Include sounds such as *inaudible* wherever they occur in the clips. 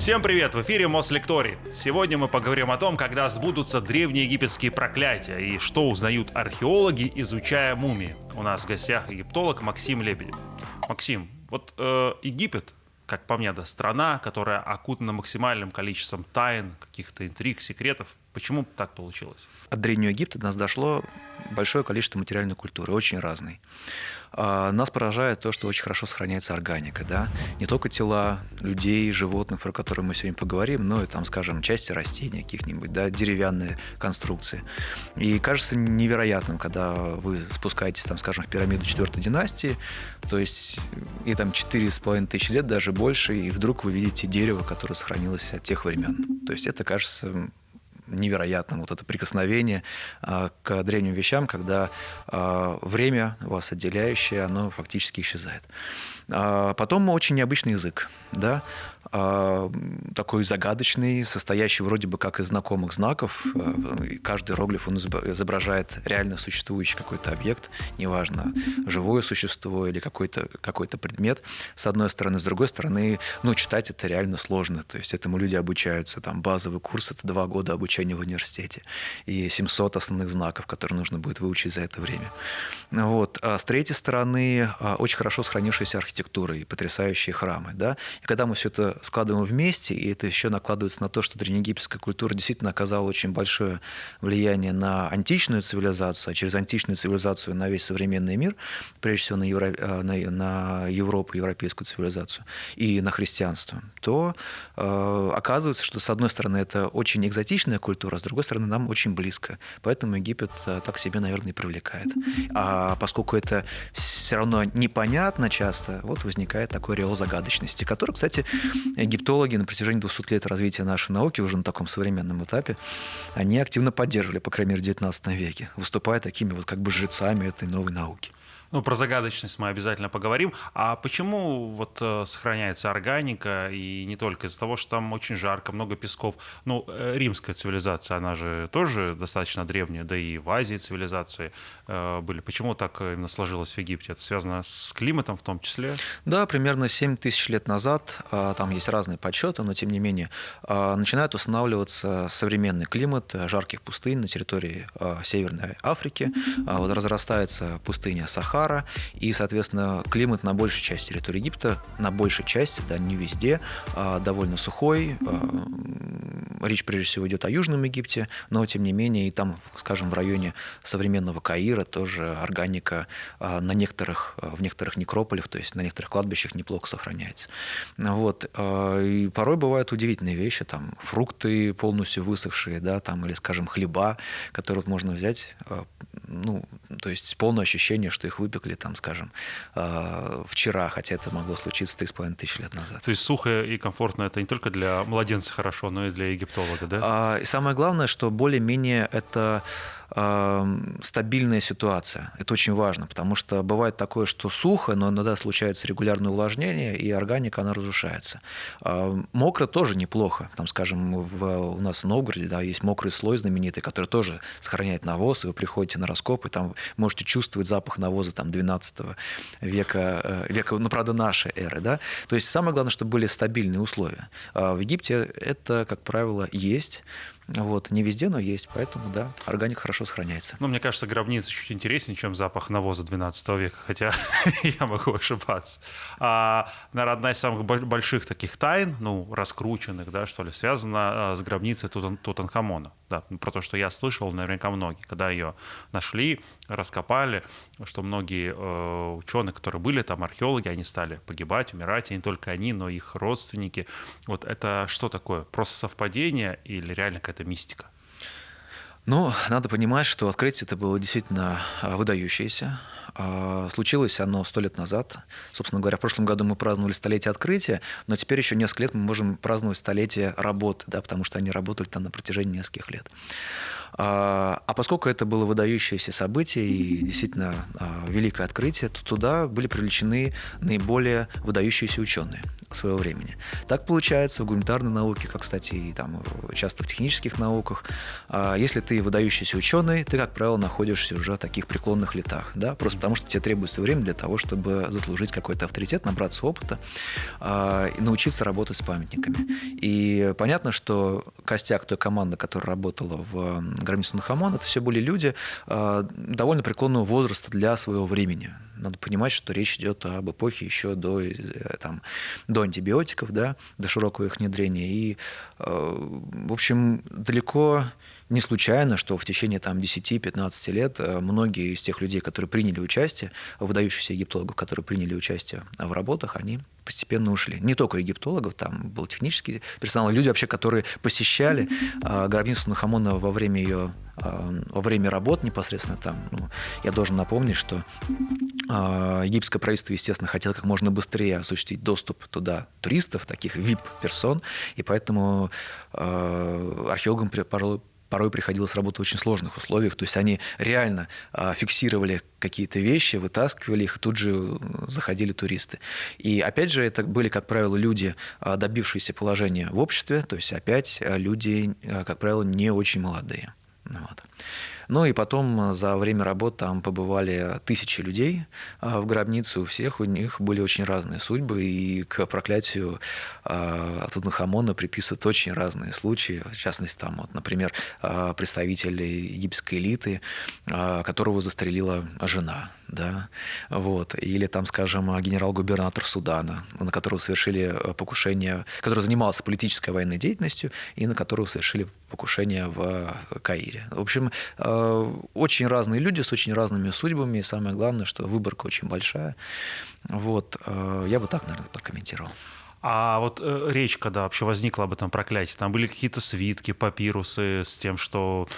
Всем привет! В эфире Мослекторий. Сегодня мы поговорим о том, когда сбудутся древние египетские проклятия и что узнают археологи, изучая мумии. У нас в гостях египтолог Максим Лебедев. Максим, вот э, Египет, как по мне, да, страна, которая окутана максимальным количеством тайн, каких-то интриг, секретов. Почему так получилось? От Древнего Египта до нас дошло большое количество материальной культуры, очень разной. А, нас поражает то, что очень хорошо сохраняется органика. Да? Не только тела людей, животных, про которые мы сегодня поговорим, но и, там, скажем, части растений каких-нибудь, да, деревянные конструкции. И кажется невероятным, когда вы спускаетесь, там, скажем, в пирамиду четвертой династии, то есть и там четыре с половиной тысячи лет, даже больше, и вдруг вы видите дерево, которое сохранилось от тех времен. То есть это кажется невероятным, вот это прикосновение а, к древним вещам, когда а, время вас отделяющее, оно фактически исчезает. А, потом очень необычный язык, да, такой загадочный, состоящий вроде бы как из знакомых знаков. А, каждый иероглиф он изображает реально существующий какой-то объект, неважно, живое существо или какой-то какой предмет, с одной стороны. С другой стороны, ну, читать это реально сложно. То есть этому люди обучаются. Там базовый курс — это два года обучения в университете. И 700 основных знаков, которые нужно будет выучить за это время. Вот. А с третьей стороны, очень хорошо сохранившаяся архитектура и потрясающие храмы. Да? И когда мы все это складываем вместе, и это еще накладывается на то, что древнеегипетская культура действительно оказала очень большое влияние на античную цивилизацию, а через античную цивилизацию на весь современный мир, прежде всего на, Евро... Э, на, на Европу, европейскую цивилизацию и на христианство, то э, оказывается, что с одной стороны это очень экзотичная культура, с другой стороны нам очень близко. Поэтому Египет э, так себе, наверное, и привлекает. А поскольку это все равно непонятно часто, вот возникает такой реал загадочности, который, кстати, египтологи на протяжении 200 лет развития нашей науки, уже на таком современном этапе, они активно поддерживали, по крайней мере, в XIX веке, выступая такими вот как бы жрецами этой новой науки. Ну, про загадочность мы обязательно поговорим. А почему вот э, сохраняется органика, и не только из-за того, что там очень жарко, много песков? Ну, э, римская цивилизация, она же тоже достаточно древняя, да и в Азии цивилизации э, были. Почему так именно сложилось в Египте? Это связано с климатом в том числе? Да, примерно 7 тысяч лет назад, там есть разные подсчеты, но тем не менее, начинает устанавливаться современный климат жарких пустынь на территории Северной Африки. Вот разрастается пустыня Сахара, Сахара, и, соответственно, климат на большей части территории Египта, на большей части, да, не везде, а, довольно сухой. А, речь прежде всего идет о Южном Египте, но, тем не менее, и там, скажем, в районе современного Каира тоже органика а, на некоторых, в некоторых некрополях, то есть на некоторых кладбищах неплохо сохраняется. Вот. И порой бывают удивительные вещи, там фрукты полностью высохшие, да, там, или, скажем, хлеба, которые вот можно взять, ну, то есть полное ощущение, что их вы выпекли, там, скажем, а, вчера, хотя это могло случиться 3,5 тысячи лет назад. То есть сухо и комфортно это не только для младенца хорошо, но и для египтолога, да? А, и самое главное, что более-менее это стабильная ситуация. Это очень важно, потому что бывает такое, что сухо, но иногда случается регулярное увлажнение, и органика, она разрушается. Мокро тоже неплохо. Там, скажем, в, у нас в Новгороде да, есть мокрый слой знаменитый, который тоже сохраняет навоз, и вы приходите на раскоп, и там можете чувствовать запах навоза там, 12 века, э, века, ну, правда, нашей эры. Да? То есть самое главное, чтобы были стабильные условия. А в Египте это, как правило, есть. Вот. Не везде, но есть. Поэтому, да, органик хорошо сохраняется. Ну, мне кажется, гробница чуть интереснее, чем запах навоза 12 века, хотя *laughs* я могу ошибаться. А, наверное, одна из самых больших таких тайн, ну, раскрученных, да, что ли, связана а, с гробницей Тутанхамона. Да, про то, что я слышал, наверняка многие, когда ее нашли, раскопали, что многие э, ученые, которые были там, археологи, они стали погибать, умирать, и не только они, но и их родственники. Вот это что такое? Просто совпадение или реально какая-то мистика? Ну, надо понимать, что открытие это было действительно а, выдающееся. А, случилось оно сто лет назад. Собственно говоря, в прошлом году мы праздновали столетие открытия, но теперь еще несколько лет мы можем праздновать столетие работы, да, потому что они работали там на протяжении нескольких лет. А, а поскольку это было выдающееся событие и действительно а, великое открытие, то туда были привлечены наиболее выдающиеся ученые своего времени. Так получается в гуманитарной науке, как, кстати, и там часто в технических науках. А, если ты выдающийся ученый, ты, как правило, находишься уже в таких преклонных летах, да, просто потому что тебе требуется время для того, чтобы заслужить какой-то авторитет, набраться опыта и научиться работать с памятниками. И понятно, что костяк той команды, которая работала в гробнице Нахамон, это все были люди а, довольно преклонного возраста для своего времени. Надо понимать, что речь идет об эпохе еще до, э, там, до антибиотиков, да, до широкого их внедрения. И, э, в общем, далеко не случайно, что в течение там, 10-15 лет э, многие из тех людей, которые приняли участие, выдающихся египтологов, которые приняли участие в работах, они постепенно ушли. Не только египтологов, там был технический персонал, люди вообще, которые посещали э, гробницу Нахамона во время ее э, во время работ непосредственно там. Ну, я должен напомнить, что э, египетское правительство, естественно, хотело как можно быстрее осуществить доступ туда туристов, таких VIP-персон, и поэтому э, археологам порой порой приходилось работать в очень сложных условиях. То есть они реально а, фиксировали какие-то вещи, вытаскивали их, и тут же заходили туристы. И опять же, это были, как правило, люди, а, добившиеся положения в обществе, то есть опять а, люди, как правило, не очень молодые. Вот. Ну и потом за время работы там побывали тысячи людей в гробницу. У всех у них были очень разные судьбы. И к проклятию Тутанхамона приписывают очень разные случаи. В частности, там, вот, например, представитель египетской элиты, которого застрелила жена. Да? Вот. Или там, скажем, генерал-губернатор Судана, на которого совершили покушение, который занимался политической военной деятельностью и на которого совершили покушение в Каире. В общем, Э, очень разные люди с очень разными судьбами, и самое главное, что выборка очень большая. Вот, э, я бы так, наверное, прокомментировал. А вот э, речь, когда вообще возникла об этом проклятии, там были какие-то свитки, папирусы с тем, что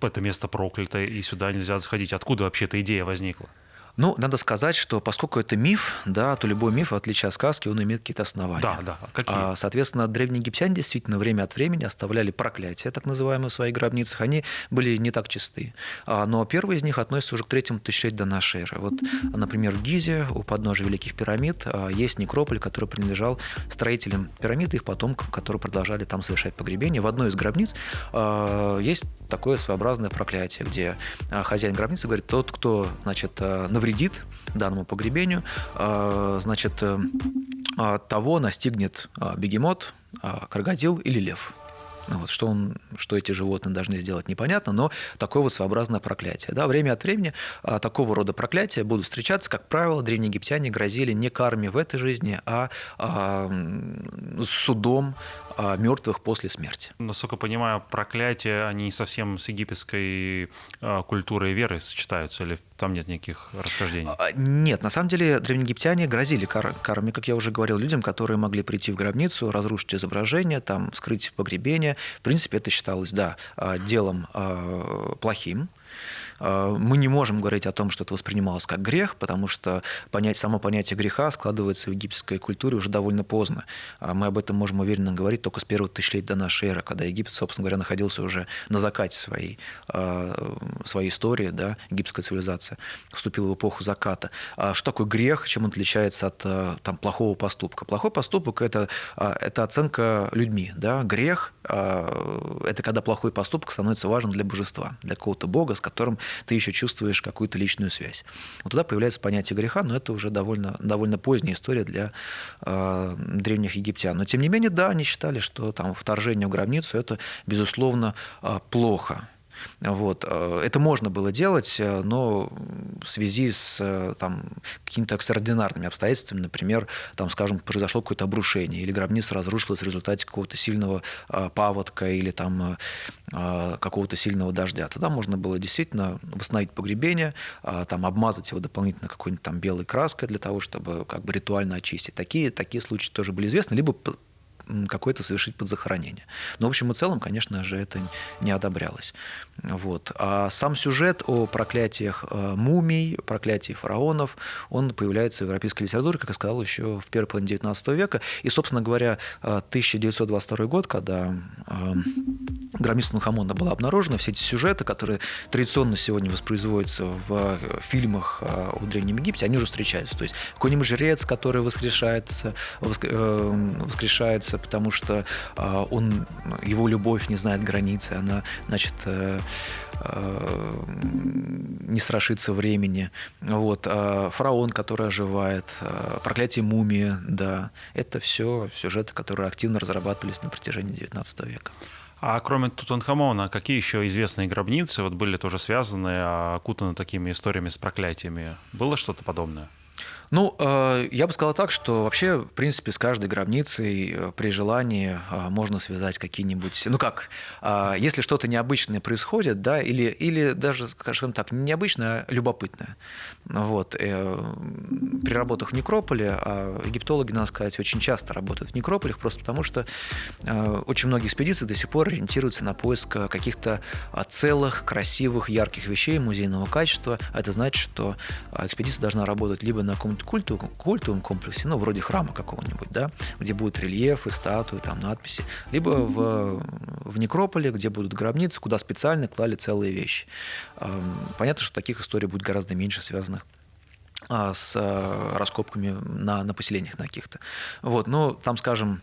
это место проклято и сюда нельзя заходить. Откуда вообще эта идея возникла? Ну, надо сказать, что поскольку это миф, да, то любой миф, в отличие от сказки, он имеет какие-то основания. Да, да. Какие? А, соответственно, древние египтяне действительно время от времени оставляли проклятия, так называемые, в своих гробницах. Они были не так чисты. А, но первый из них относится уже к третьему тысячелетию до нашей эры. Вот, например, в Гизе, у подножия Великих пирамид, а, есть некрополь, который принадлежал строителям пирамид и их потомкам, которые продолжали там совершать погребение. В одной из гробниц а, есть такое своеобразное проклятие, где а, хозяин гробницы говорит, тот, кто значит, навредил навредит данному погребению, а, значит, э, а, того настигнет а, бегемот, крокодил или лев. Ну вот, что, он, что эти животные должны сделать, непонятно, но такое вот своеобразное проклятие. Да, время от времени а, такого рода проклятия будут встречаться. Как правило, древние египтяне грозили не карме в этой жизни, а, а судом мертвых после смерти. Насколько понимаю, проклятия, они совсем с египетской а, культурой и верой сочетаются, или там нет никаких расхождений? А, нет, на самом деле древнеегиптяне грозили кар карами, как я уже говорил, людям, которые могли прийти в гробницу, разрушить изображение, там, скрыть погребение. В принципе, это считалось, да, делом плохим. А, мы не можем говорить о том, что это воспринималось как грех, потому что понять, само понятие греха складывается в египетской культуре уже довольно поздно. А мы об этом можем уверенно говорить только с первого тысячелетия до нашей эры, когда Египет, собственно говоря, находился уже на закате своей, а, своей истории, да, египетская цивилизация вступила в эпоху заката. Что такое грех, чем он отличается от там, плохого поступка? Плохой поступок это, – это оценка людьми. Да? Грех – это когда плохой поступок становится важен для божества, для какого-то бога, с которым ты еще чувствуешь какую-то личную связь. Вот тогда появляется понятие греха, но это уже довольно, довольно поздняя история для э, древних египтян. Но тем не менее, да, они считали, что там вторжение в гробницу это, безусловно, э, плохо. Вот. Э, это можно было делать, э, но в связи с э, там, какими-то экстраординарными обстоятельствами, например, там, скажем, произошло какое-то обрушение, или гробница разрушилась в результате какого-то сильного паводка или там, какого-то сильного дождя. Тогда можно было действительно восстановить погребение, там, обмазать его дополнительно какой-нибудь там белой краской для того, чтобы как бы ритуально очистить. Такие, такие случаи тоже были известны, либо какое-то совершить подзахоронение. Но в общем и целом, конечно же, это не одобрялось. Вот. А сам сюжет о проклятиях э, мумий, проклятии фараонов, он появляется в европейской литературе, как я сказал, еще в первой половине XIX века. И, собственно говоря, 1922 э, год, когда э, гробница Тутанхамона была обнаружена, все эти сюжеты, которые традиционно сегодня воспроизводятся в фильмах о Древнем Египте, они уже встречаются. То есть какой-нибудь жрец, который воскрешается, э, воскрешается, потому что он, его любовь не знает границы, она, значит, не страшится времени. Вот. Фараон, который оживает, проклятие мумии, да, это все сюжеты, которые активно разрабатывались на протяжении XIX века. А кроме Тутанхамона, какие еще известные гробницы вот были тоже связаны, окутаны такими историями с проклятиями? Было что-то подобное? Ну, э, я бы сказал так, что вообще, в принципе, с каждой гробницей э, при желании э, можно связать какие-нибудь... Ну как, если что-то необычное происходит, да, или, или даже, скажем так, не необычное, а любопытное. Вот. При работах в некрополе, а египтологи, надо сказать, очень часто работают в некрополях, просто потому что очень многие экспедиции до сих пор ориентируются на поиск каких-то целых, красивых, ярких вещей музейного качества. Это значит, что экспедиция должна работать либо на каком-то культу, культовом комплексе, ну, вроде храма какого-нибудь, да, где будут рельефы, статуи, там, надписи, либо в, в некрополе, где будут гробницы, куда специально клали целые вещи. Понятно, что таких историй будет гораздо меньше, связанных а, с а, раскопками на, на поселениях на каких-то. Вот, ну, там, скажем,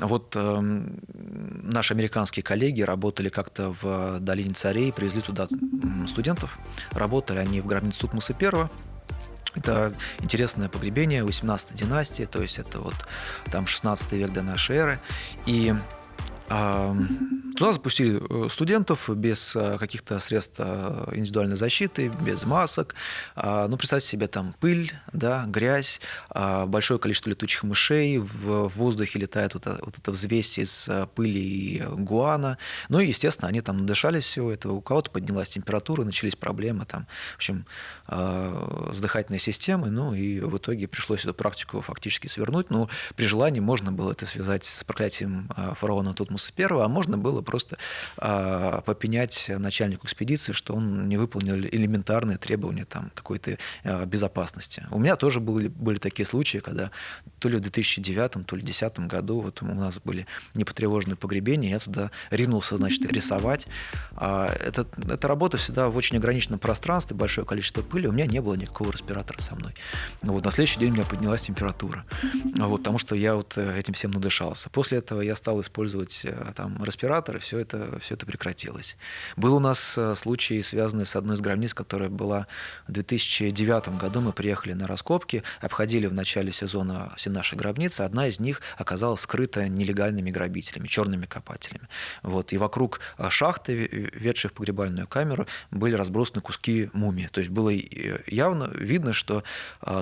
вот э, наши американские коллеги работали как-то в долине царей, привезли туда студентов. Работали они в гробнице Тутмоса I. Это интересное погребение 18 династии, то есть это вот там 16 век до нашей эры. И Туда запустили э, студентов без э, каких-то средств э, индивидуальной защиты, без масок. А, ну, представьте себе там пыль, да, грязь, а, большое количество летучих мышей, в воздухе летает вот, вот эта взвесь из пыли и гуана. Ну и, естественно, они там надышались всего этого. У кого-то поднялась температура, начались проблемы, там, в общем, а, с дыхательной системой. Ну и в итоге пришлось эту практику фактически свернуть. Ну, при желании можно было это связать с проклятием фараона Тутмоса I, а можно было просто а, попенять начальнику экспедиции, что он не выполнил элементарные требования там, какой-то а, безопасности. У меня тоже были, были такие случаи, когда то ли в 2009, то ли в 2010 году вот у нас были непотревоженные погребения, я туда ринулся, значит, рисовать. А, это, эта работа всегда в очень ограниченном пространстве, большое количество пыли, у меня не было никакого респиратора со мной. Вот, на следующий день у меня поднялась температура, вот, потому что я вот э, этим всем надышался. После этого я стал использовать э, там респиратор, и все это, все это прекратилось. Был у нас э, случай, связанный с одной из гробниц, которая была в 2009 году. Мы приехали на раскопки, обходили в начале сезона все наши гробницы. Одна из них оказалась скрыта нелегальными грабителями, черными копателями. Вот. И вокруг э, шахты, ведшей в погребальную камеру, были разбросаны куски мумии. То есть было э, явно видно, что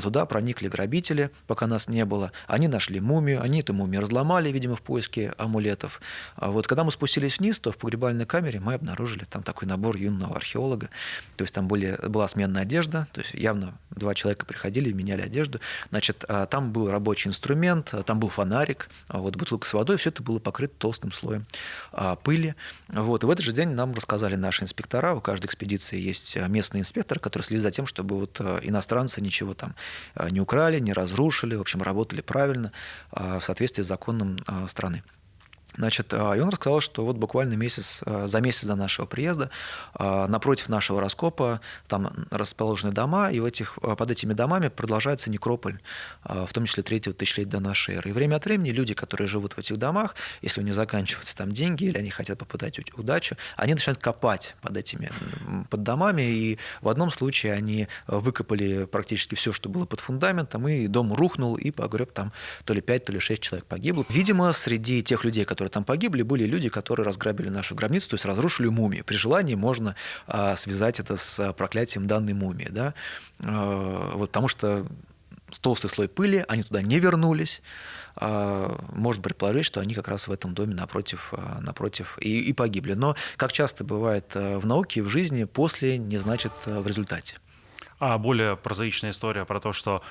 туда проникли грабители, пока нас не было. Они нашли мумию, они эту мумию разломали, видимо, в поиске амулетов. А вот когда мы спустились вниз, то в погребальной камере мы обнаружили там такой набор юного археолога. То есть там были, была сменная одежда, то есть явно два человека приходили, меняли одежду. Значит, а, там был рабочий инструмент, а, там был фонарик, а вот бутылка с водой, все это было покрыто толстым слоем пыли. Вот. И в этот же день нам рассказали наши инспектора, у каждой экспедиции есть местный инспектор, который следит за тем, чтобы вот иностранцы ничего там не украли, не разрушили, в общем, работали правильно в соответствии с законом страны. Значит, а, и он рассказал, что вот буквально месяц, а, за месяц до нашего приезда а, напротив нашего раскопа там расположены дома, и в этих, под этими домами продолжается некрополь, в том числе третьего тысячелетия до нашей эры. И время от времени люди, которые живут в этих домах, если у них заканчиваются там деньги или они хотят попытать удачу, они начинают копать под этими под домами, и в одном случае они выкопали практически все, что было под фундаментом, и дом рухнул, и погреб там то ли 5, то ли 6 человек погибло. Видимо, среди тех людей, которые которые там погибли, были люди, которые разграбили нашу гробницу, то есть разрушили мумию. При желании можно а, связать это с проклятием данной мумии. Да? А, вот, потому что толстый слой пыли, они туда не вернулись. А, можно предположить, что они как раз в этом доме напротив, а, напротив и, и погибли. Но, как часто бывает а, в науке и в жизни, после не значит в результате. А более прозаичная история про то, что а,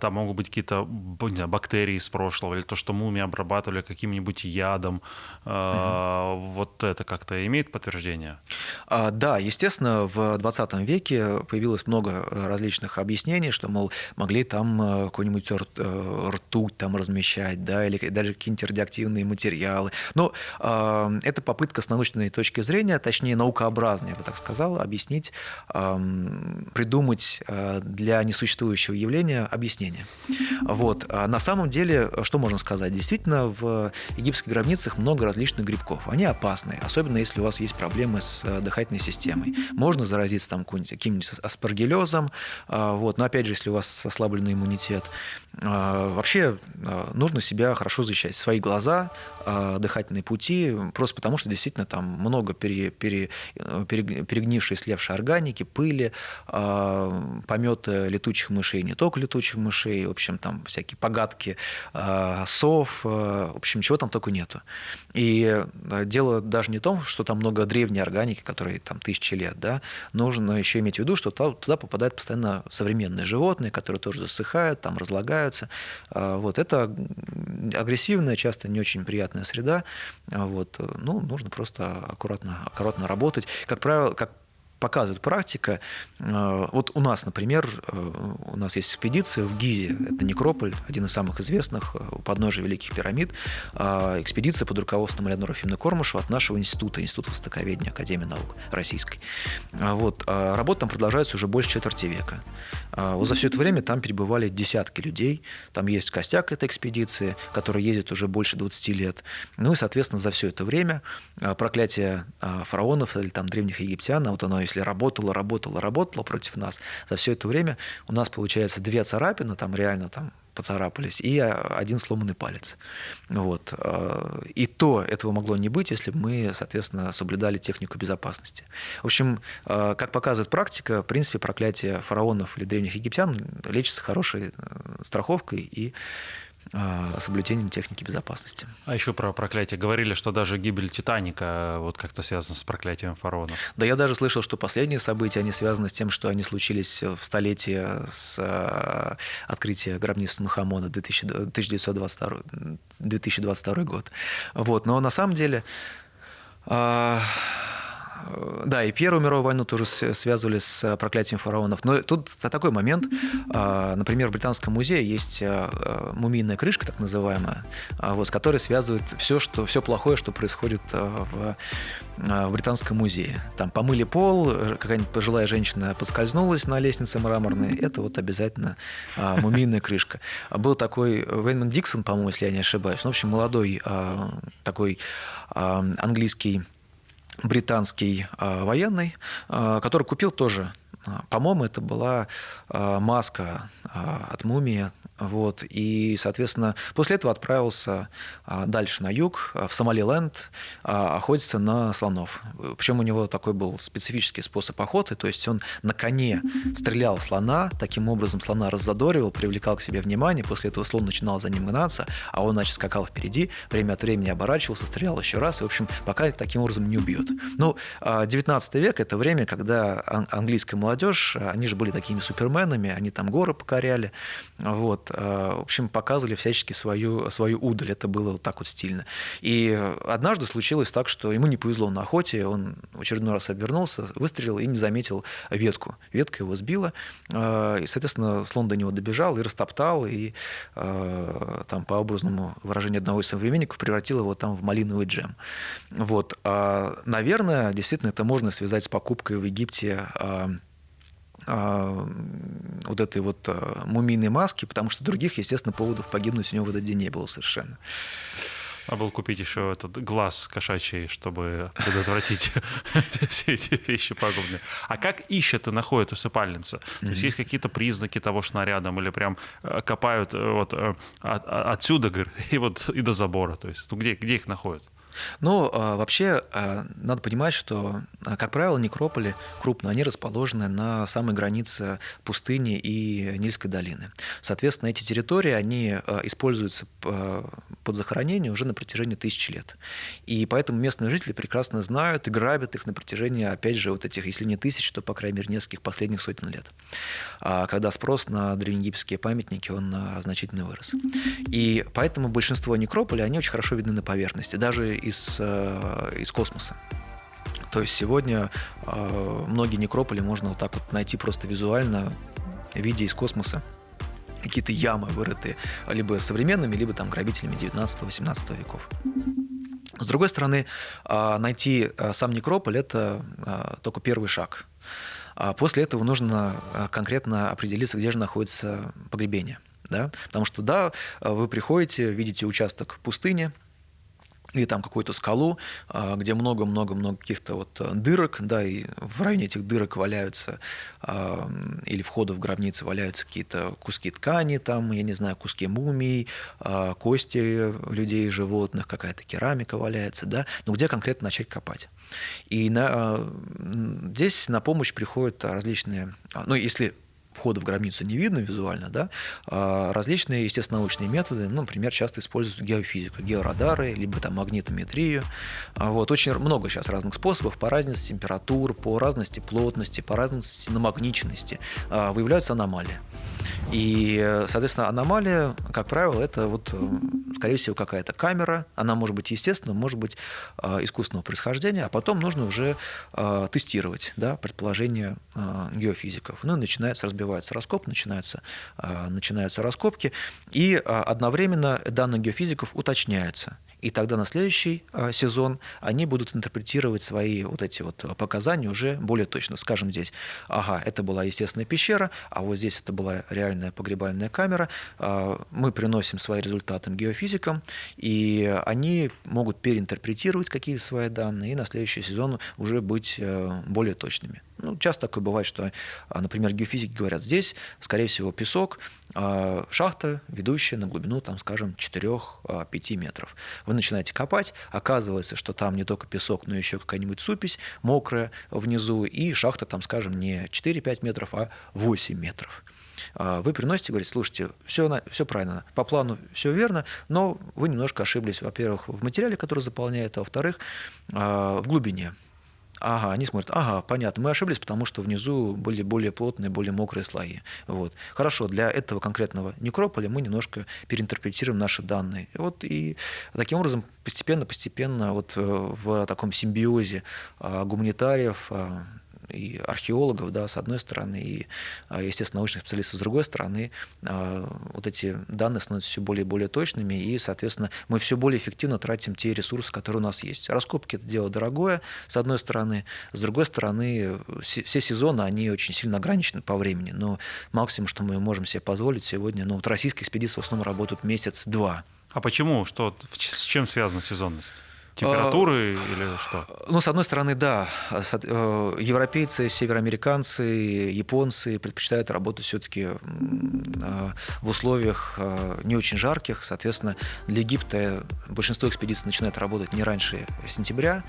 там могут быть какие-то бактерии из прошлого, или то, что мумии обрабатывали каким-нибудь ядом, а, угу. вот это как-то имеет подтверждение? А, да, естественно, в 20 веке появилось много различных объяснений, что, мол, могли там э, какой-нибудь э, ртуть там размещать, да, или даже какие-нибудь радиоактивные материалы. Но э, это попытка с научной точки зрения, точнее, наукообразная, я бы так сказал, объяснить, э, придумать э, для несуществующего явления объяснение. Вот. А на самом деле, что можно сказать? Действительно, в египетских гробницах много различных грибков. Они опасны, особенно если у вас есть проблемы с э, дыхательной системой. Можно заразиться там каким-нибудь аспаргиллезом, а, вот. но опять же, если у вас ослабленный иммунитет. А, вообще нужно себя хорошо защищать. Свои глаза, дыхательные пути, просто потому что действительно там много пере, пере, э, пере, перегнившей, слевшей органики, пыли, пометы летучих мышей, не только летучих, летучих мышей, в общем, там всякие погадки э, сов, э, в общем, чего там только нету. И э, дело даже не в том, что там много древней органики, которые там тысячи лет, да, нужно еще иметь в виду, что туда попадают постоянно современные животные, которые тоже засыхают, там разлагаются. Вот это агрессивная, часто не очень приятная среда. Вот. Ну, нужно просто аккуратно, аккуратно работать. Как правило, как показывает практика. Э, вот у нас, например, э, у нас есть экспедиция в Гизе, это некрополь, один из самых известных, э, у подножия Великих пирамид. Экспедиция под руководством Леонора Ефимовны Кормышева от нашего института, Института Востоковедения Академии наук Российской. Вот. Работа там продолжается уже больше четверти века. Вот за все это время там перебывали десятки людей. Там есть костяк этой экспедиции, который ездит уже больше 20 лет. Ну и, соответственно, за все это время проклятие фараонов или там древних египтян, а вот оно если работало, работало, работало против нас, за все это время у нас получается две царапины, там реально там поцарапались, и один сломанный палец. Вот. Э, и то этого могло не быть, если бы мы, соответственно, соблюдали технику безопасности. В общем, э, как показывает практика, в принципе, проклятие фараонов или древних египтян лечится хорошей э, страховкой и а, соблюдением техники безопасности. А еще про проклятие. Говорили, что даже гибель Титаника э, вот как-то связана с проклятием фараонов. Да, я даже слышал, что последние события, они связаны с тем, что они случились в столетие с э, открытия гробницы Тунхамона 1922, 2022 год. Вот. Но на самом деле Э, да, и Первую мировую войну тоже связывали с э, проклятием фараонов. Но тут такой момент. А, например, в Британском музее есть э, мумийная крышка, так называемая, а, вот, с которой связывает все, что, все плохое, что происходит в, в Британском музее. Там помыли пол, какая-нибудь пожилая женщина подскользнулась на лестнице мраморной. Это вот обязательно а, мумийная крышка. Был такой Вейнман Диксон, по-моему, если я не ошибаюсь. Ну, в общем, молодой такой английский британский э, военный, э, который купил тоже, э, по-моему, это была маска от мумии вот, и, соответственно, после этого отправился а, дальше на юг, а, в Сомалиленд, а, охотиться на слонов. Причем у него такой был специфический способ охоты, то есть он на коне стрелял слона, таким образом слона раззадоривал, привлекал к себе внимание, после этого слон начинал за ним гнаться, а он, значит, скакал впереди, время от времени оборачивался, стрелял еще раз, и, в общем, пока таким образом не убьет. Ну, 19 век — это время, когда английская молодежь, они же были такими суперменами, они там горы покоряли, вот, в общем, показывали всячески свою, свою удаль. Это было вот так вот стильно. И однажды случилось так, что ему не повезло на охоте, он очередной раз обернулся, выстрелил и не заметил ветку. Ветка его сбила, э, и, соответственно, слон до него добежал и растоптал, и э, там, по образному выражению одного из современников, превратил его там в малиновый джем. Вот. А, наверное, действительно, это можно связать с покупкой в Египте вот этой вот а, мумийной маски, потому что других, естественно, поводов погибнуть у него в этот день не было совершенно. А был купить еще этот глаз кошачий, чтобы предотвратить *laughs* все эти вещи пагубные. А как ищет и находит усыпальница? То есть есть какие-то признаки того, что рядом, или прям э, копают э, вот э, отсюда *laughs* и вот и до забора? То есть ну, где, где их находят? Ну, а, вообще, а, надо понимать, что, а, как правило, некрополи крупные, они расположены на самой границе пустыни и Нильской долины. Соответственно, эти территории, они используются под захоронение уже на протяжении тысячи лет. И поэтому местные жители прекрасно знают и грабят их на протяжении, опять же, вот этих, если не тысяч, то, по крайней мере, нескольких последних сотен лет. Когда спрос на древнеегипетские памятники, он значительно вырос. И поэтому большинство некрополей, они очень хорошо видны на поверхности. Даже из, э, из космоса. То есть сегодня э, многие некрополи можно вот так вот найти просто визуально, видя из космоса какие-то ямы вырытые либо современными, либо там грабителями 19-18 веков. С другой стороны, э, найти сам некрополь – это только первый шаг. А после этого нужно конкретно определиться, где же находится погребение. Да? Потому что, да, вы приходите, видите участок пустыни, или там какую-то скалу, а, где много-много-много каких-то вот э, дырок, да, и в районе этих дырок валяются, а, или входа в гробницы валяются какие-то куски ткани, там, я не знаю, куски мумий, а, кости людей, животных, какая-то керамика валяется, да, но где конкретно начать копать. И на, здесь на помощь приходят различные, ну, если входа в гробницу не видно визуально, да, а различные естественно-научные методы, ну, например, часто используют геофизику, георадары, либо там магнитометрию. А вот, очень много сейчас разных способов по разности температур, по разности плотности, по разности намагниченности а, выявляются аномалии. И, соответственно, аномалия, как правило, это вот, э, скорее всего, какая-то камера. Она может быть естественная, может быть искусственного происхождения, а потом нужно уже тестировать да, предположения геофизиков. Ну и начинается, разбивается раскоп, начинаются, начинаются раскопки, и одновременно данные геофизиков уточняются. И тогда на следующий а, сезон они будут интерпретировать свои вот эти вот показания уже более точно. Скажем здесь, ага, это была естественная пещера, а вот здесь это была реальная погребальная камера. А, мы приносим свои результаты геофизикам, и они могут переинтерпретировать какие-то свои данные и на следующий сезон уже быть э, более точными. Ну, часто такое бывает, что, а, например, геофизики говорят, здесь, скорее всего, песок, шахта, ведущая на глубину, там, скажем, 4-5 метров. Вы начинаете копать, оказывается, что там не только песок, но еще какая-нибудь супись мокрая внизу, и шахта там, скажем, не 4-5 метров, а 8 метров а, вы приносите, говорите, слушайте, все, все правильно, по плану все верно, но вы немножко ошиблись, во-первых, в материале, который заполняет, а во-вторых, в глубине. Ага, они смотрят, ага, понятно, мы ошиблись, потому что внизу были более плотные, более мокрые слои. Вот. Хорошо, для этого конкретного некрополя мы немножко переинтерпретируем наши данные. Вот и таким образом постепенно-постепенно вот э, в таком симбиозе а, гуманитариев, а, и археологов, да, с одной стороны, и, а, естественно, научных специалистов с другой стороны, а, вот эти данные становятся все более и более точными, и, соответственно, мы все более эффективно тратим те ресурсы, которые у нас есть. Раскопки – это дело дорогое, с одной стороны, с другой стороны, все сезоны, они очень сильно ограничены по времени, но максимум, что мы можем себе позволить сегодня, ну, вот российские экспедиции в основном работают месяц-два. А почему? Что, с чем связана сезонность? Температуры а, или что? Ну, с одной стороны, да. Э, европейцы, североамериканцы, японцы предпочитают работать все-таки а, в условиях а, не очень жарких. Соответственно, для Египта большинство экспедиций начинает работать не раньше сентября,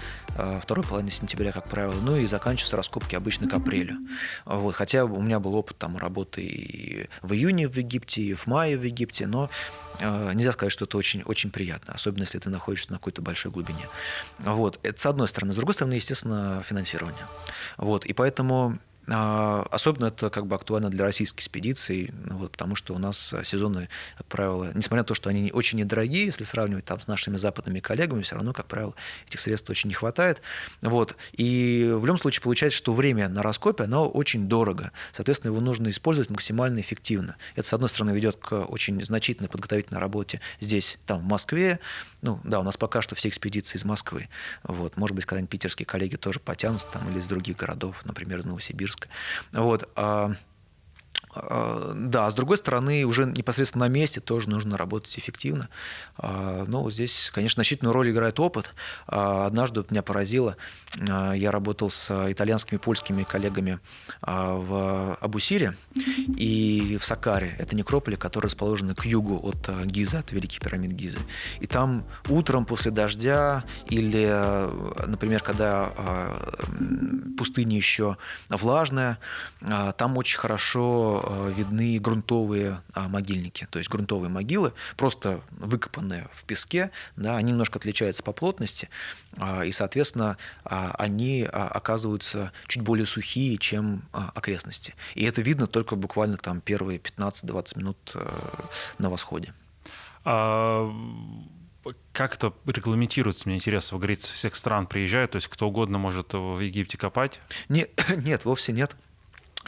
второй половины сентября, как правило, ну и заканчиваются раскопки обычно к апрелю. Вот. Хотя у меня был опыт там работы и в июне в Египте, и в мае в Египте, но нельзя сказать, что это очень, очень приятно, особенно если ты находишься на какой-то большой глубине глубине. Вот. Это с одной стороны. С другой стороны, естественно, финансирование. Вот. И поэтому особенно это как бы актуально для российских экспедиций, ну вот, потому что у нас сезоны, как правило, несмотря на то, что они очень недорогие, если сравнивать там, с нашими западными коллегами, все равно, как правило, этих средств очень не хватает. Вот. И в любом случае получается, что время на раскопе, оно очень дорого. Соответственно, его нужно использовать максимально эффективно. Это, с одной стороны, ведет к очень значительной подготовительной работе здесь, там, в Москве. Ну, да, у нас пока что все экспедиции из Москвы. Вот. Может быть, когда-нибудь питерские коллеги тоже потянутся там или из других городов, например, из Новосибирска. Вот. А А, да, с другой стороны, уже непосредственно на месте тоже нужно работать эффективно. А, но вот здесь, конечно, значительную роль играет опыт. А, однажды меня поразило, я работал с итальянскими, польскими коллегами в Абусире и в Сакаре. Это некрополи, которые расположены к югу от Гизы, от Великих пирамид Гизы. И там утром после дождя или, например, когда пустыня еще влажная, там очень хорошо видны грунтовые а, могильники, то есть грунтовые могилы, просто выкопанные в песке, да, они немножко отличаются по плотности, а, и, соответственно, а, они оказываются чуть более сухие, чем окрестности. И это видно только буквально там первые 15-20 минут э, на восходе. А как это регламентируется, мне интересно, вы говорите, со всех стран приезжают, то есть кто угодно может в Египте копать? Не, *coughs* нет, вовсе нет.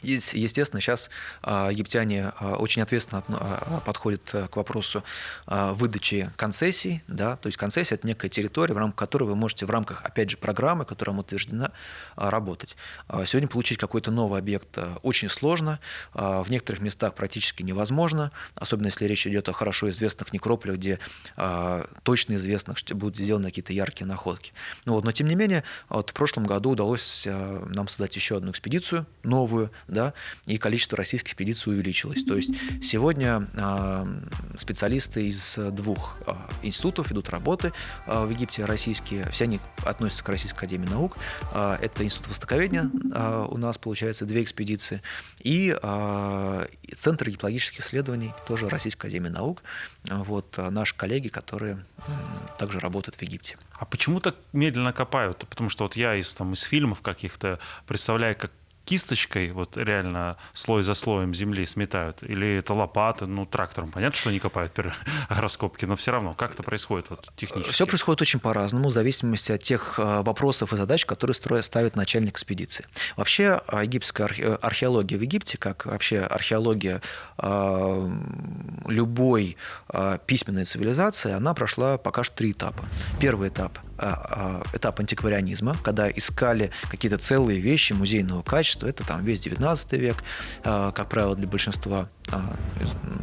Естественно, сейчас а, египтяне а, очень ответственно а, подходят э, к вопросу выдачи концессий. Да? То есть концессия – это некая территория, в рамках которой вы можете в рамках, опять же, программы, которая утверждена, работать. Сегодня получить какой-то новый объект очень сложно, в некоторых местах практически невозможно, особенно если речь идет о хорошо известных некрополях, где точно известно, что будут сделаны какие-то яркие находки. Ну но тем не менее, вот в прошлом году удалось нам создать еще одну экспедицию, новую, да, и количество российских экспедиций увеличилось. То есть сегодня а, специалисты из двух а, институтов ведут работы а, в Египте российские, все они относятся к Российской Академии Наук. Это Институт Востоковедения, у нас получается две экспедиции, и Центр египтологических исследований, тоже Российской Академии Наук. Вот наши коллеги, которые также работают в Египте. А почему так медленно копают? Потому что вот я из, там, из фильмов каких-то представляю, как кисточкой, вот реально слой за слоем земли сметают, или это лопаты, ну, трактором. Понятно, что они копают раскопки, *laughs* но все равно, как это происходит вот, технически? Все происходит очень по-разному, в зависимости от тех э, вопросов и задач, которые строя ставит начальник экспедиции. Вообще, э, египетская э, археология в Египте, как вообще археология любой письменной цивилизации, она прошла пока что три этапа. Первый этап – этап антикварианизма, когда искали какие-то целые вещи музейного качества, это там весь 19 век, а, как правило, для большинства а,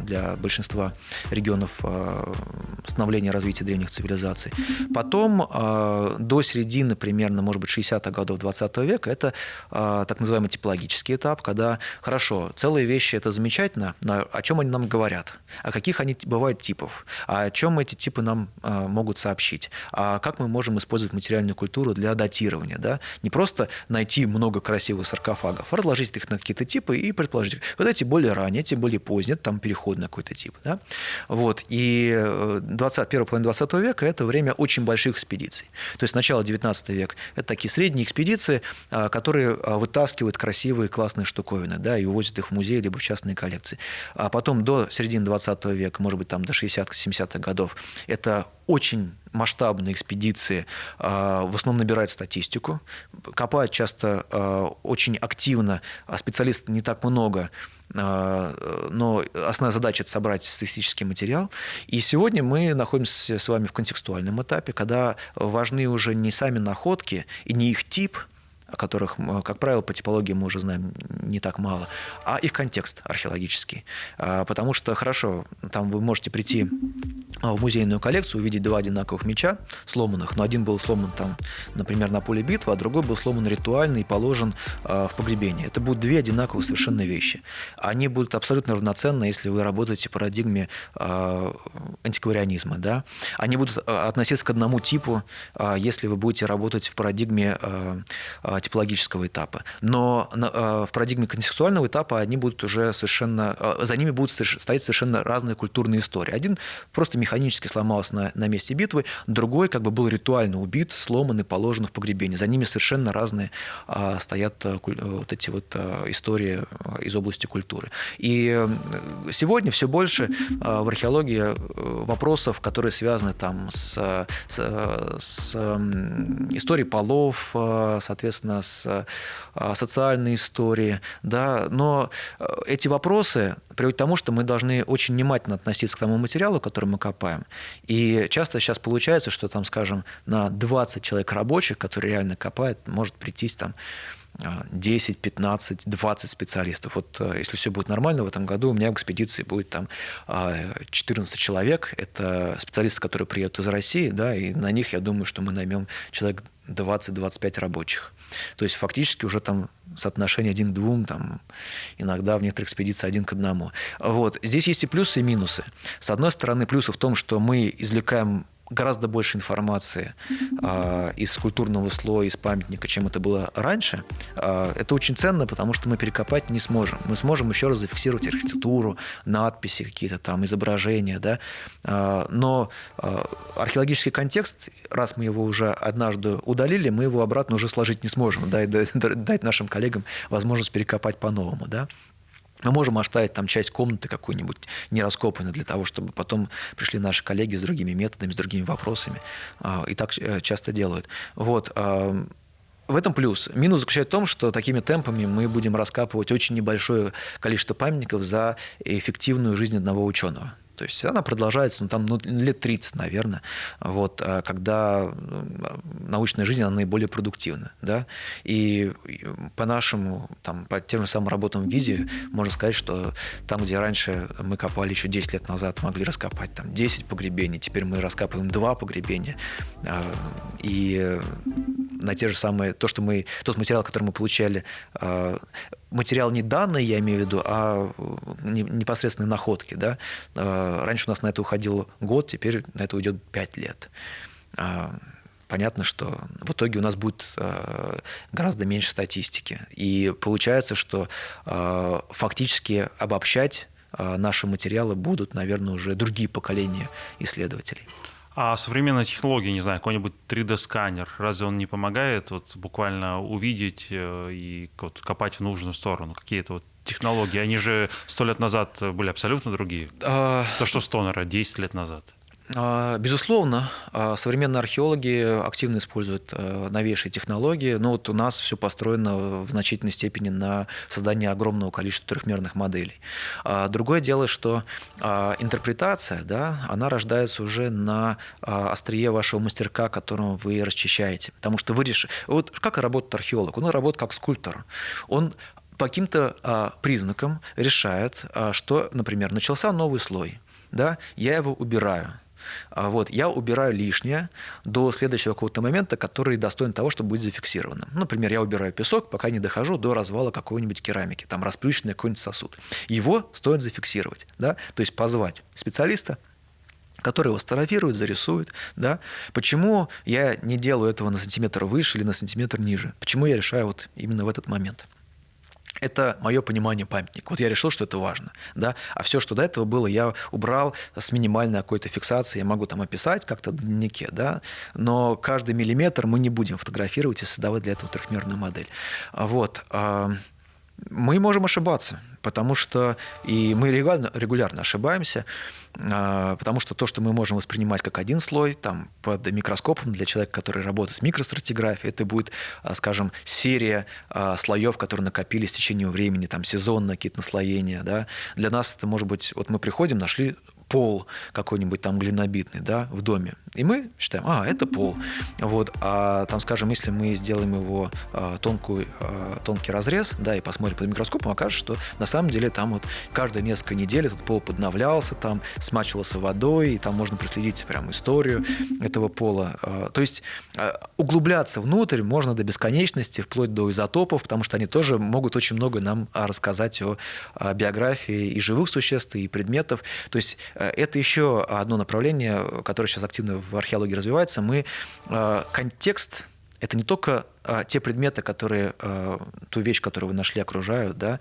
для большинства регионов а, становления развития древних цивилизаций. Потом до середины примерно, может быть, 60-х годов 20 века это так называемый типологический этап, когда, хорошо, целые вещи это замечательно, но о чем они нам говорят, о каких они бывают типов, о чем эти типы нам могут сообщить, а как мы можем использовать материальную культуру для датирования, да? не просто найти много красивых саркофагов, а разложить их на какие-то типы и предположить, вот эти более ранние, эти более поздние, там переходный какой-то тип. Да? Вот. И 20, первая половина 20 века – это время очень больших экспедиций. То есть начало 19 века – это такие средние экспедиции, а, которые а, вытаскивают красивые, классные штуковины да, и увозят их в музей либо в частные коллекции. А потом до середины 20 века, может быть, там до 60-70-х годов, это очень масштабные экспедиции а, в основном набирают статистику, копают часто очень активно, а специалистов не так много, а, но основная задача – это собрать статистический материал. И сегодня мы находимся с вами в контекстуальном этапе, когда важны уже не сами находки и не их тип – о которых, как правило, по типологии мы уже знаем не так мало, а их контекст археологический. А, потому что, хорошо, там вы можете прийти в музейную коллекцию, увидеть два одинаковых меча сломанных, но один был сломан там, например, на поле битвы, а другой был сломан ритуально и положен а, в погребение. Это будут две одинаковые совершенно вещи. Они будут абсолютно равноценны, если вы работаете в парадигме а, антикварианизма. Да? Они будут относиться к одному типу, если вы будете работать в парадигме типологического этапа. Но в парадигме контекстуального этапа они будут уже совершенно, за ними будут стоять совершенно разные культурные истории. Один просто механически сломался на, на месте битвы, другой как бы был ритуально убит, сломан и положен в погребение. За ними совершенно разные а, стоят а, вот эти вот а, истории а, из области культуры. И э, сегодня все больше а, в археологии э, вопросов, которые связаны там с, с, с историей полов, соответственно, с социальной историей, да, но э, эти вопросы приводит к тому, что мы должны очень внимательно относиться к тому материалу, который мы копаем. И часто сейчас получается, что там, скажем, на 20 человек рабочих, которые реально копают, может прийти там 10, 15, 20 специалистов. Вот э, если все будет нормально в этом году, у меня в экспедиции будет там 14 человек. Это специалисты, которые приедут из России, да, и на них, я думаю, что мы наймем человек 20-25 рабочих. То есть фактически уже там соотношение один к двум, там, иногда в некоторых экспедициях один к одному. Вот. Здесь есть и плюсы, и минусы. С одной стороны, плюсы в том, что мы извлекаем гораздо больше информации э, из культурного слоя, из памятника, чем это было раньше. Э, это очень ценно, потому что мы перекопать не сможем. Мы сможем еще раз зафиксировать архитектуру, надписи какие-то там, изображения, да. Э, но э, археологический контекст, раз мы его уже однажды удалили, мы его обратно уже сложить не сможем, да, и дать нашим коллегам возможность перекопать по-новому, да. Мы можем оставить там часть комнаты какую-нибудь нераскопанной для того, чтобы потом пришли наши коллеги с другими методами, с другими вопросами. А, и так э, часто делают. Вот. А, в этом плюс. Минус заключается в том, что такими темпами мы будем раскапывать очень небольшое количество памятников за эффективную жизнь одного ученого. То есть она продолжается ну, там, ну, лет 30, наверное, вот, а когда научная жизнь она наиболее продуктивна. Да? И по нашему, там, по тем же самым работам в ГИЗе, можно сказать, что там, где раньше мы копали еще 10 лет назад, могли раскопать там, 10 погребений, теперь мы раскапываем 2 погребения. А, и на те же самые, то, что мы, тот материал, который мы получали, а, материал не данные, я имею в виду, а непосредственные находки. Да? А, раньше у нас на это уходил год, теперь на это уйдет 5 лет. А, понятно, что в итоге у нас будет гораздо меньше статистики. И получается, что фактически обобщать наши материалы будут, наверное, уже другие поколения исследователей. А современная технология, не знаю, какой-нибудь 3D-сканер, разве он не помогает вот буквально увидеть э, и вот копать в нужную сторону? Какие-то вот технологии, они же сто лет назад были абсолютно другие. А... То, что Стонера 10 лет назад. А, безусловно, а, современные археологи активно используют а, новейшие технологии, но вот у нас все построено в значительной степени на создании огромного количества трехмерных моделей. Другое дело, что интерпретация, да, она рождается уже на острие вашего мастерка, которым вы расчищаете. Потому что вы решите... Вот как работает археолог? Он работает как скульптор. Он по каким-то а, признакам решает, а, что, например, начался новый слой, да, я его убираю. А вот, я убираю лишнее до следующего какого-то момента, который достоин того, чтобы быть зафиксированным. Например, я убираю песок, пока не дохожу до развала какой-нибудь керамики, там расплющенный какой-нибудь сосуд. Его стоит зафиксировать, да? то есть позвать специалиста, который его сфотографирует, зарисует. Да? Почему я не делаю этого на сантиметр выше или на сантиметр ниже? Почему я решаю вот именно в этот момент? Это мое понимание памятника. Вот я решил, что это важно. Да? А все, что до этого было, я убрал с минимальной какой-то фиксацией. Я могу там описать как-то в дневнике, да? но каждый миллиметр мы не будем фотографировать и создавать для этого трехмерную модель. Вот. Мы можем ошибаться, потому что и мы регулярно, регулярно ошибаемся, а, потому что то, что мы можем воспринимать как один слой, там, под микроскопом для человека, который работает с микростратиграфией, это будет, а, скажем, серия а, слоев, которые накопились в течение времени, там, сезонные какие-то наслоения. Да? Для нас это может быть, вот мы приходим, нашли пол какой-нибудь там глинобитный, да, в доме. И мы считаем, а, это пол. Вот. А там, скажем, если мы сделаем его а, тонкую, а, тонкий разрез, да, и посмотрим под микроскопом, окажется, что на самом деле там вот каждые несколько недель этот пол подновлялся, там смачивался водой, и там можно проследить прям историю этого пола. А, то есть а, углубляться внутрь можно до бесконечности, вплоть до изотопов, потому что они тоже могут очень много нам рассказать о, о биографии и живых существ, и предметов. То есть это еще одно направление, которое сейчас активно в археологии развивается. Мы э, контекст это не только а, те предметы, которые, а, ту вещь, которую вы нашли, окружают, да,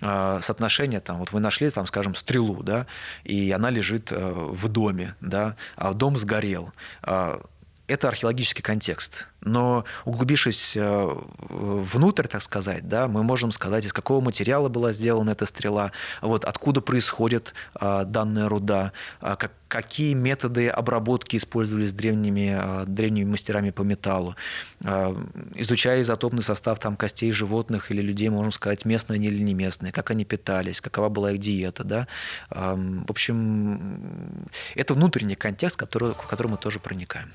а, соотношение, там, вот вы нашли, там, скажем, стрелу, да, и она лежит а, в доме, да, а дом сгорел. Это археологический контекст. Но углубившись э, внутрь, так сказать, да, мы можем сказать, из какого материала была сделана эта стрела, вот, откуда происходит а, данная руда, а, как, какие методы обработки использовались древними, древними мастерами по металлу. Изучая изотопный состав там, костей животных или людей, можем сказать, местные они или не местные, как они питались, какова была их диета. Да? А, в общем, это внутренний контекст, который, в который мы тоже проникаем.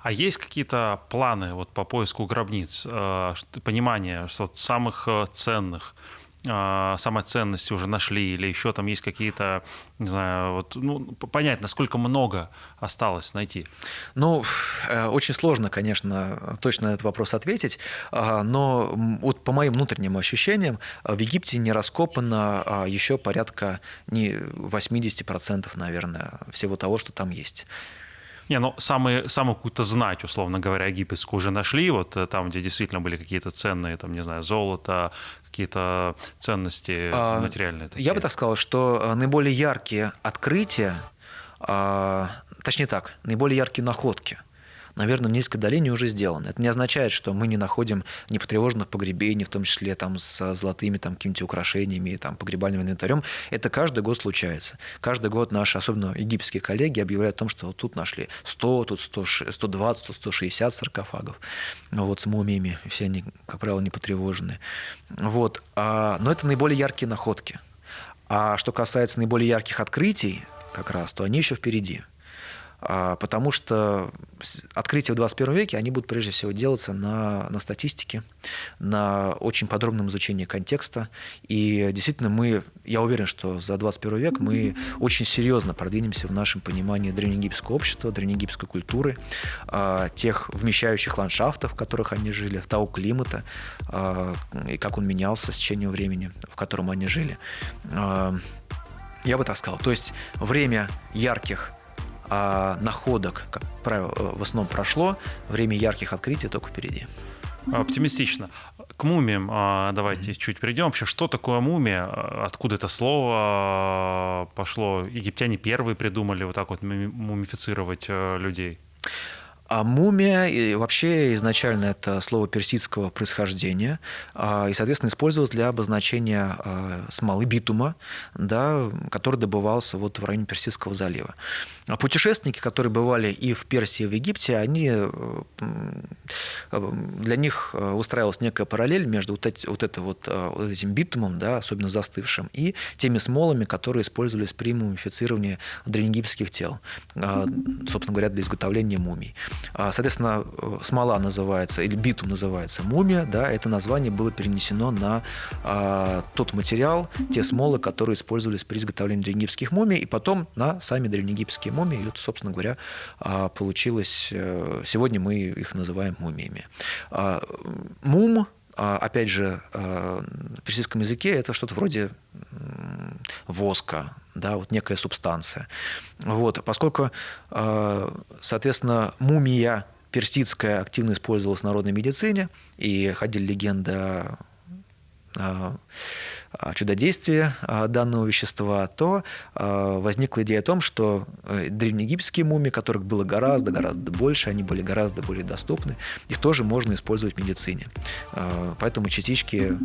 А есть какие-то планы вот по поиску гробниц, э, понимание что самых э, ценных, э, самой ценности уже нашли, или еще там есть какие-то, не знаю, вот, ну, понять, насколько много осталось найти? Ну, очень сложно, конечно, точно на этот вопрос ответить, а, но вот по моим внутренним ощущениям в Египте не раскопано а, еще порядка не 80%, наверное, всего того, что там есть. Не, ну самые, самую какую-то знать, условно говоря, египетскую уже нашли, вот э, там, где действительно были какие-то ценные, там, не знаю, золото, какие-то ценности а, материальные. Такие. Я бы так сказал, что э, наиболее яркие открытия, а, точнее так, наиболее яркие находки – наверное, в низкой долине уже сделано. Это не означает, что мы не находим непотревоженных погребений, в том числе там, с золотыми там, какими-то украшениями, там, погребальным инвентарем. Это каждый год случается. Каждый год наши, особенно египетские коллеги, объявляют о том, что вот тут нашли 100, тут 100, 120, тут 160 саркофагов вот, с мумиями. Все они, как правило, не потревожены. Вот. А, но это наиболее яркие находки. А что касается наиболее ярких открытий, как раз, то они еще впереди. А, потому что открытия в 21 веке, они будут прежде всего делаться на, на статистике, на очень подробном изучении контекста. И действительно мы, я уверен, что за 21 век мы очень серьезно продвинемся в нашем понимании древнеегипетского общества, древнеегипетской культуры, а, тех вмещающих ландшафтов, в которых они жили, того климата, а, и как он менялся с течением времени, в котором они жили. Я бы так сказал. То есть время ярких а находок, как правило, э, в основном прошло, время ярких открытий только впереди. Оптимистично. К мумиям а, давайте mm-hmm. чуть перейдем. Вообще, что такое мумия? Откуда это слово а, пошло? Египтяне первые придумали вот так вот мумифицировать э, людей? А мумия и вообще изначально это слово персидского происхождения а, и, соответственно, использовалось для обозначения а, смолы битума, да, который добывался вот в районе Персидского залива. А путешественники, которые бывали и в Персии, и в Египте, они, э, для них э, устраивалась некая параллель между вот, эти, вот, это вот, э, вот этим битумом, да, особенно застывшим, и теми смолами, которые использовались при мумифицировании древнеегипетских тел, собственно говоря, для изготовления мумий. Соответственно, смола называется, или битум называется мумия, да, это название было перенесено на тот материал, те смолы, которые использовались при изготовлении древнеегипетских мумий, и потом на сами древнеегипетские мумии. И вот, собственно говоря, а, получилось... Э, сегодня мы их называем мумиями. А, мум, а, опять же, в персидском языке это что-то вроде воска, да, вот некая субстанция. Вот, поскольку, соответственно, мумия персидская активно использовалась в народной медицине, и ходили легенды чудодействия данного вещества, то возникла идея о том, что э, древнеегипетские мумии, которых было гораздо-гораздо больше, они были гораздо более доступны, их тоже можно использовать в медицине. Поэтому частички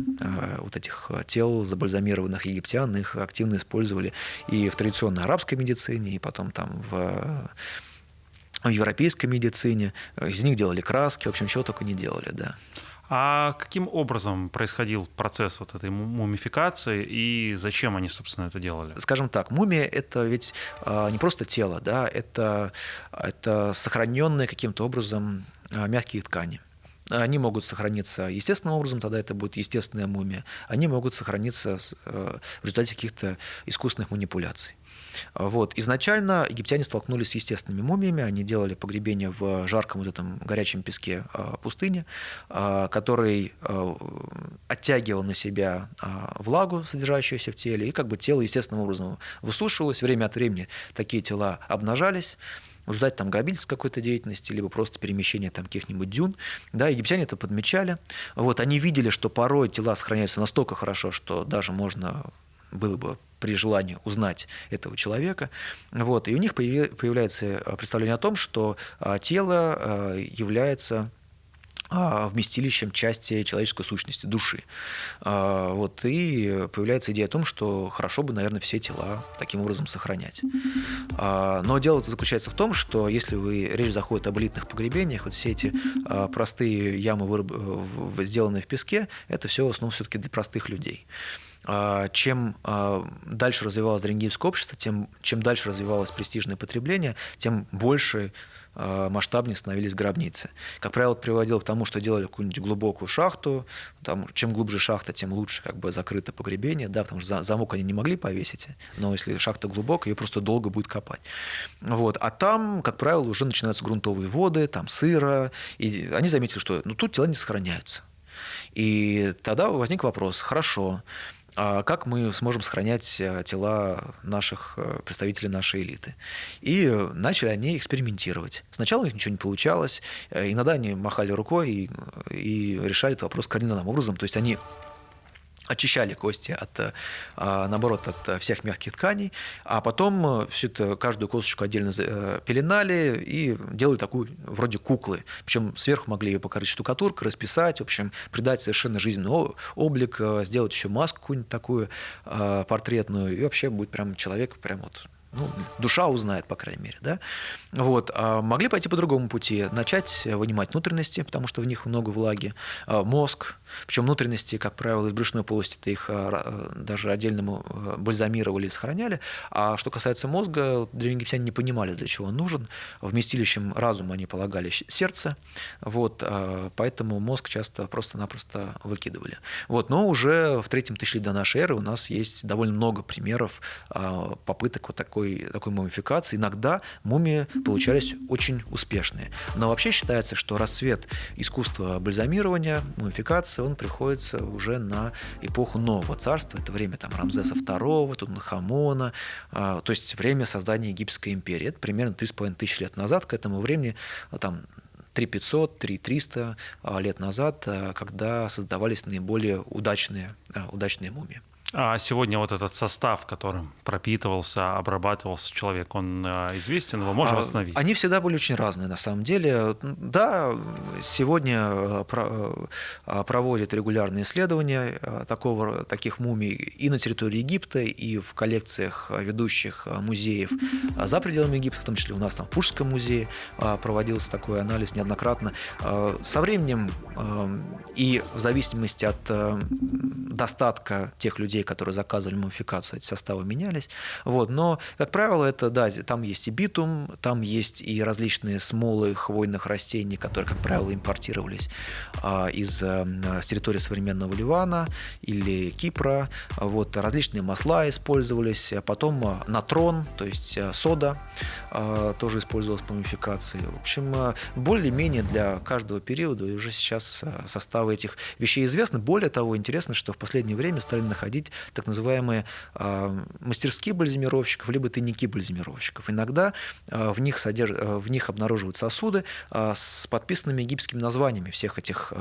вот этих тел забальзамированных египтян, их активно использовали и в традиционной арабской медицине, и потом там в в европейской медицине. Из них делали краски, в общем, чего только не делали, да. А каким образом происходил процесс вот этой мумификации и зачем они, собственно, это делали? Скажем так, мумия – это ведь а, не просто тело, да, это, это сохраненные каким-то образом а, мягкие ткани. Они могут сохраниться естественным образом, тогда это будет естественная мумия. Они могут сохраниться э, в результате каких-то искусственных манипуляций. Вот. Изначально египтяне столкнулись с естественными мумиями, они делали погребение в жарком вот этом горячем песке а, пустыни, а, который а, оттягивал на себя влагу, содержащуюся в теле, и как бы тело естественным образом высушивалось, время от времени такие тела обнажались, результате там грабительской какой-то деятельности, либо просто перемещения там каких-нибудь дюн. Да, египтяне это подмечали. Вот, они видели, что порой тела сохраняются настолько хорошо, что даже можно было бы при желании узнать этого человека. Вот. И у них появляется э, представление о том, что а, тело э, является а, вместилищем части человеческой сущности, души. А, вот, и появляется идея о том, что хорошо бы, наверное, все тела таким образом сохранять. Но дело заключается в том, что если вы, речь заходит об элитных погребениях, вот все эти простые ямы, сделанные в песке, это все в основном все-таки для простых людей. а, чем а, дальше развивалось древнегипетское общество, тем, чем дальше развивалось престижное потребление, тем больше а, масштабнее становились гробницы. Как правило, это приводило к тому, что делали какую-нибудь глубокую шахту. Там, чем глубже шахта, тем лучше как бы закрыто погребение, да, потому что замок они не могли повесить, но если шахта глубокая, ее просто долго будет копать. Вот. А там, как правило, уже начинаются грунтовые воды, там сыро, и они заметили, что ну, тут тела не сохраняются. И тогда возник вопрос, хорошо, а как мы сможем сохранять э, тела наших э, представителей нашей элиты. И начали они экспериментировать. Сначала у них ничего не получалось, э, иногда они махали рукой и, и решали этот вопрос кардинальным образом. То есть они очищали кости от, а, наоборот, от всех мягких тканей, а потом э, всю это, каждую косточку отдельно э, пеленали и делали такую вроде куклы. Причем сверху могли ее покрыть штукатуркой, расписать, в общем, придать совершенно жизненный облик, э, сделать еще маску какую-нибудь такую портретную, и вообще будет прям человек прям вот ну, душа узнает, по крайней мере, да, вот, а могли пойти по другому пути, начать вынимать внутренности, потому что в них много влаги, а, мозг, причем внутренности, как правило, из брюшной полости -то их а, даже отдельно бальзамировали и сохраняли, а что касается мозга, древнегиптяне не понимали, для чего он нужен, вместилищем разума они полагали сердце, вот, а, поэтому мозг часто просто-напросто выкидывали. Вот, но уже в третьем тысячелетии до нашей эры у нас есть довольно много примеров попыток вот такой, такой мумификации, иногда мумии получались очень успешные. Но вообще считается, что рассвет искусства бальзамирования, мумификации, он приходится уже на эпоху Нового Царства. Это время там, Рамзеса II, Тутанхамона, а, то есть время создания Египетской империи. Это примерно 3,5 тысяч лет назад. К этому времени а, там, 3500, 3300 а, лет назад, когда создавались наиболее удачные, удачные мумии. А сегодня вот этот состав, которым пропитывался, обрабатывался человек, он э, известен, его можно а, восстановить? Они всегда были очень разные, на самом деле. Да, сегодня э, э, проводят регулярные исследования такого, таких мумий и на территории Египта, и в коллекциях ведущих музеев за пределами Египта, в том числе у нас там в Пушском музее проводился такой анализ неоднократно. Со временем и в зависимости от достатка тех людей, которые заказывали мумификацию, эти составы менялись. Вот. Но, как правило, это, да, там есть и битум, там есть и различные смолы хвойных растений, которые, как правило, импортировались а, из, а, с территории современного Ливана или Кипра. Вот. Различные масла использовались, а потом а, натрон, то есть а, сода а, тоже использовалась по мумификации. В общем, более-менее для каждого периода уже сейчас составы этих вещей известны. Более того, интересно, что в последнее время стали находить так называемые э, мастерские бальзамировщиков, либо тайники бальзамировщиков. Иногда э, в, них содерж... Э, в них обнаруживают сосуды с подписанными египетскими названиями всех этих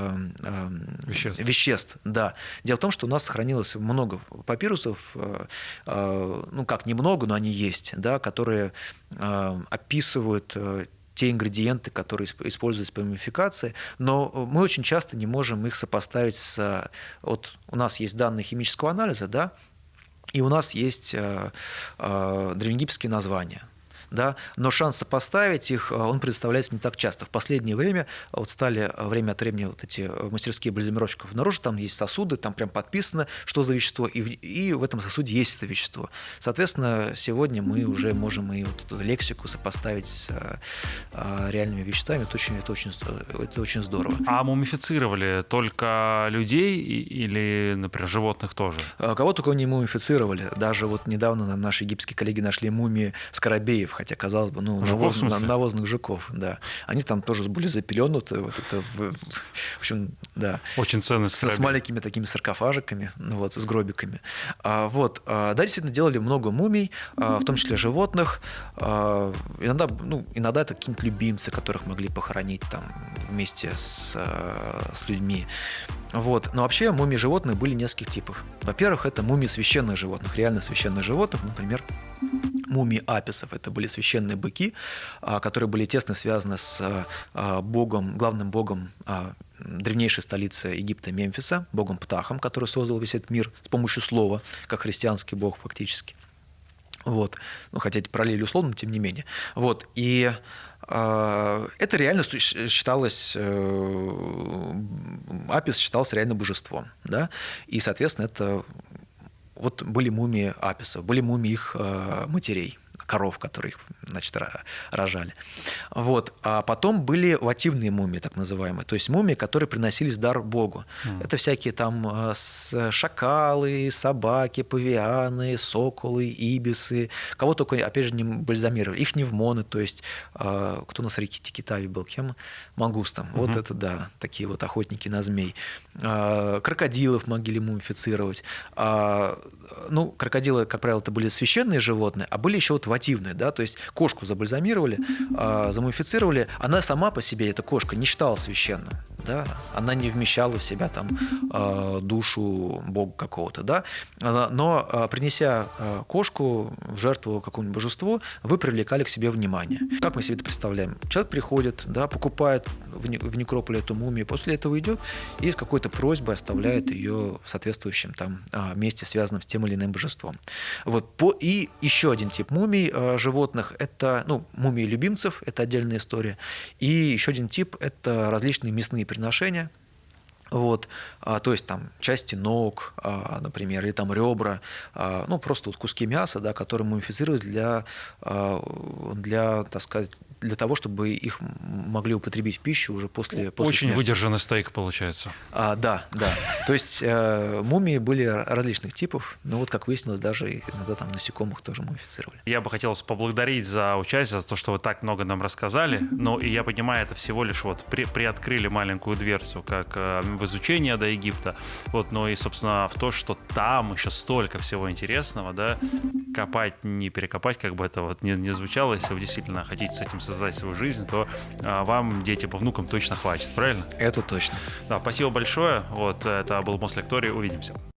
веществ. веществ. Да. Дело в том, что у нас сохранилось много папирусов, ну как немного, но они есть, да, которые описывают те ингредиенты, которые используются по мумификации, но мы очень часто не можем их сопоставить с... Вот у нас есть данные химического анализа, да, и у нас есть э, э, древнегипетские названия да, но шанс сопоставить их, э, он предоставляется не так часто. В последнее время вот стали э, время от времени вот эти э, мастерские бальзамировщиков обнаружить, там есть сосуды, там прям подписано, что за вещество, и в, и в этом сосуде есть это вещество. Соответственно, сегодня мы уже можем и вот эту лексику сопоставить с реальными веществами, это очень, это, очень, это очень здорово. А мумифицировали только людей или, например, животных тоже? Кого только не мумифицировали. Даже вот недавно наши египетские коллеги нашли мумии скоробеев, хотя, казалось бы, ну, жуков, навоз, навозных жуков, да. Они там тоже были запеленуты, вот это, в, в общем, да. Очень ценный с, с маленькими такими саркофажиками, ну, вот, с гробиками. А, вот, а, да, действительно, делали много мумий, а, в том числе животных. А, иногда, ну, иногда это какие-нибудь любимцы, которых могли похоронить там вместе с, а, с людьми. Вот. Но вообще мумии животных были нескольких типов. Во-первых, это мумии священных животных, реально священных животных, например, мумии аписов. Это были священные быки, а, которые были тесно связаны с а, богом, главным богом а, древнейшей столицы Египта Мемфиса, богом Птахом, который создал весь этот мир с помощью слова, как христианский бог фактически. Вот. Ну, хотя эти параллели условно, тем не менее. Вот. И а, это реально считалось, э, Апис считался реально божеством, да, и, соответственно, это вот были мумии аписов, были мумии их э, матерей, коров, которые их, значит, рожали. Вот. А потом были вативные мумии, так называемые, то есть мумии, которые приносились дар Богу. Это всякие там э, шакалы, собаки, павианы, соколы, ибисы, кого только, опять же, не бальзамировали. Их невмоны, то есть э, кто у нас в реке Тикитави был, кем? Мангустом. Вот Мгм. это, да, такие вот охотники на змей. А, Крокодилов могли мумифицировать. А, Ну, крокодилы, как правило, это были священные животные, а были еще вот вативные, да, то есть кошку забальзамировали, *laughs* а, замумифицировали. Она сама по себе, эта кошка, не считалась священной, да, она не вмещала в себя там душу бога какого-то, да, но принеся кошку в жертву какому-нибудь божеству, вы привлекали к себе внимание. Как мы себе это представляем? Человек приходит, да, покупает в не- в некрополе эту мумию, после этого идет и с какой-то просьбой оставляет ее в соответствующем там а, месте, связанном с тем или иным божеством. Вот. По, и еще один тип мумий а, животных – это ну, мумии любимцев, это отдельная история. И еще один тип – это различные мясные приношения, вот, а, то есть там части ног, а, например, или там ребра, а, ну просто вот куски мяса, да, которые мумифицировались для, а, для, так сказать, для того, чтобы их могли употребить в пищу уже после, после Очень смерти. выдержанный стейк получается. А, да, да. То есть э, мумии были различных типов, но вот как выяснилось, даже иногда там насекомых тоже мумифицировали. Я бы хотел поблагодарить за участие, за то, что вы так много нам рассказали. Ну, и я понимаю, это всего лишь вот при, приоткрыли маленькую дверцу, как э, в изучение до Египта. Вот, но и, собственно, в то, что там еще столько всего интересного, да, копать, не перекопать, как бы это вот не, не звучало. Если вы действительно хотите с этим создать свою жизнь, то э, вам, детям, по внукам точно хватит, правильно? Это точно. Да, спасибо большое. Вот, это был Мослекторий. Увидимся.